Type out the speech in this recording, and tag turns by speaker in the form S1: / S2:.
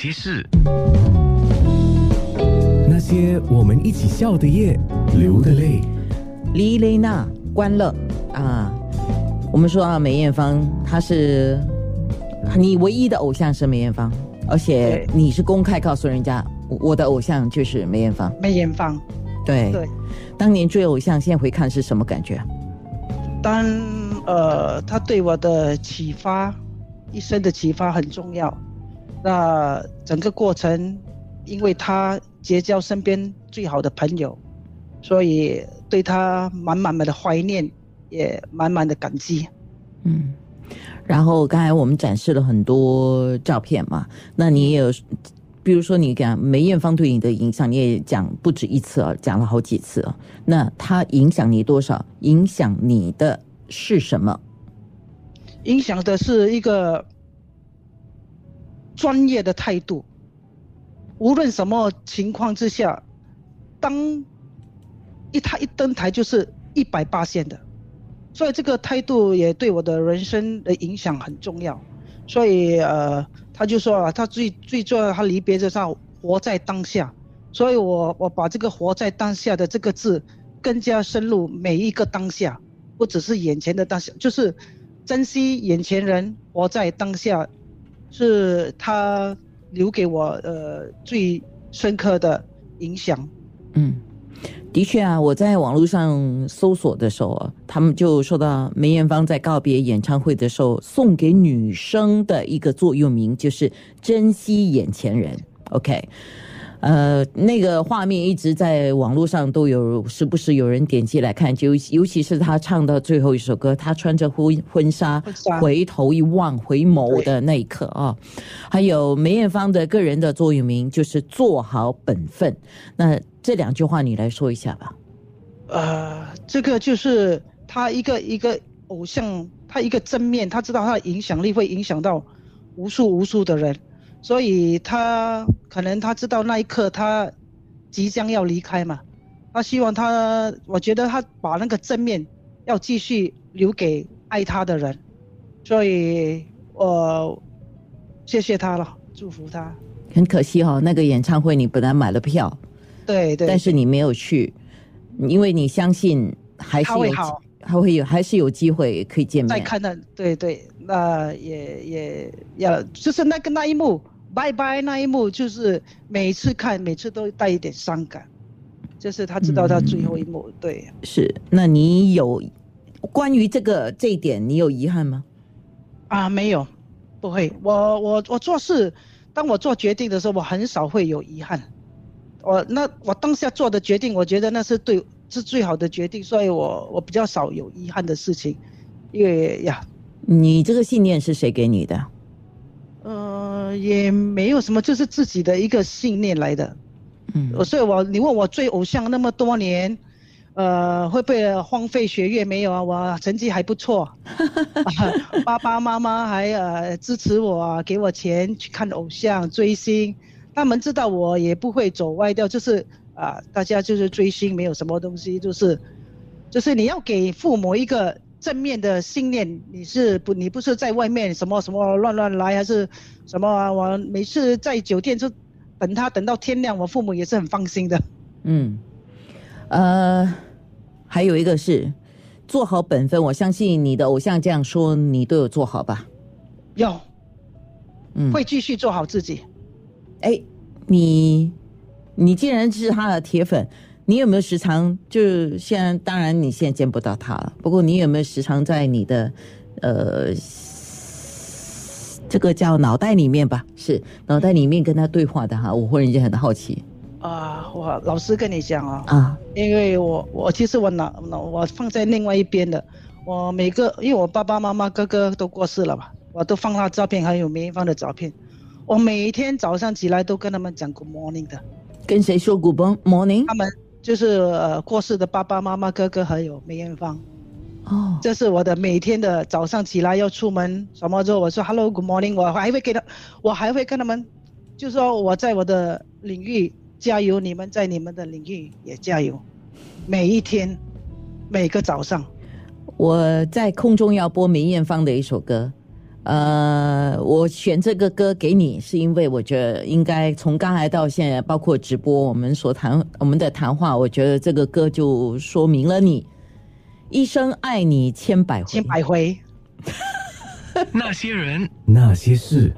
S1: 些事，
S2: 那些我们一起笑的夜，流的泪。
S3: 李蕾娜关了啊！我们说啊，梅艳芳她是你唯一的偶像是梅艳芳，而且你是公开告诉人家，我的偶像就是梅艳芳。
S4: 梅艳芳。
S3: 对，
S4: 对，
S3: 当年追偶像，现在回看是什么感觉？
S4: 当呃，他对我的启发，一生的启发很重要。那整个过程，因为他结交身边最好的朋友，所以对他满满的怀念，也满满的感激。
S3: 嗯，然后刚才我们展示了很多照片嘛，那你也有，比如说你讲梅艳芳对你的影响，你也讲不止一次啊，讲了好几次啊。那她影响你多少？影响你的是什么？
S4: 影响的是一个专业的态度，无论什么情况之下，当一他一登台就是一百八线的，所以这个态度也对我的人生的影响很重要。所以呃，他就说啊，他最最重要，他离别就是要活在当下。所以我我把这个活在当下的这个字更加深入每一个当下，不只是眼前的当下，就是珍惜眼前人，活在当下，是他留给我呃最深刻的影响。
S3: 嗯，的确啊，我在网络上搜索的时候，他们就说到梅艳芳在告别演唱会的时候送给女生的一个座右铭，就是珍惜眼前人。OK。呃，那个画面一直在网络上都有，时不时有人点击来看，就尤其是他唱到最后一首歌，他穿着婚婚纱
S4: 婚纱
S3: 回头一望回眸的那一刻啊，还有梅艳芳的个人的座右铭就是做好本分。那这两句话你来说一下吧。
S4: 呃，这个就是他一个一个偶像，他一个正面，他知道他的影响力会影响到无数无数的人，所以他可能他知道那一刻他即将要离开嘛，他希望他，我觉得他把那个正面要继续留给爱他的人，所以我谢谢他了，祝福他。
S3: 很可惜哈、那个演唱会你本来买了票，
S4: 对对，
S3: 但是你没有去，因为你相信还是有
S4: 他会好，
S3: 还会有还是有机会可以见面。
S4: 再看到，对对，那也也要，就是那个那一幕，拜拜那一幕，就是每次看，每次都带一点伤感，就是他知道他最后一幕，对，
S3: 是，那你有关于这个这一点，你有遗憾吗？
S4: 啊，没有，不会，我我我做事，当我做决定的时候，我很少会有遗憾，我那我当下做的决定，我觉得那是对是最好的决定，所以我我比较少有遗憾的事情，因为呀，
S3: 你这个信念是谁给你的？
S4: 呃，也没有什么，就是自己的一个信念来的。
S3: 嗯
S4: 呃所以我你问我追偶像那么多年，呃，会不会荒废学业？没有啊，我成绩还不错，爸爸妈妈还呃支持我啊，给我钱去看偶像追星。他们知道我也不会走歪掉，就是啊、大家就是追星没有什么东西，就是就是你要给父母一个正面的信念，你是不你不是在外面什么什么乱乱来，还是什么啊？我每次在酒店就等他等到天亮，我父母也是很放心的。
S3: 嗯，呃，还有一个是做好本分，我相信你的偶像这样说，你都有做好吧？
S4: 有
S3: 嗯，
S4: 会继续做好自己。
S3: 哎，你你既然是他的铁粉，你有没有时常就现在？当然你现在见不到他了，不过你有没有时常在你的呃这个叫脑袋里面吧？是脑袋里面跟他对话的哈？我忽然间很好奇
S4: 啊，我老实跟你讲啊，
S3: 啊，
S4: 因为我我其实我脑脑我放在另外一边的，我每个因为我爸爸妈妈哥哥都过世了嘛，我都放他照片，还有梅艳芳的照片，我每天早上起来都跟他们讲 Good morning 的，
S3: 跟谁说 Good morning？
S4: 他们就是呃过世的爸爸妈妈哥哥还有梅艳芳，
S3: 哦，
S4: 这是我的每天的早上起来要出门什么之后，我说 Hello Good morning，我还会给他，我还会跟他们，就说我在我的领域加油，你们在你们的领域也加油，每一天，每个早上，
S3: 我在空中要播梅艳芳的一首歌，呃，我选这个歌给你，是因为我觉得应该从刚才到现在，包括直播我们所谈我们的谈话，我觉得这个歌就说明了你一生爱你千百回。
S4: 千百回。
S2: 那些人，那些事。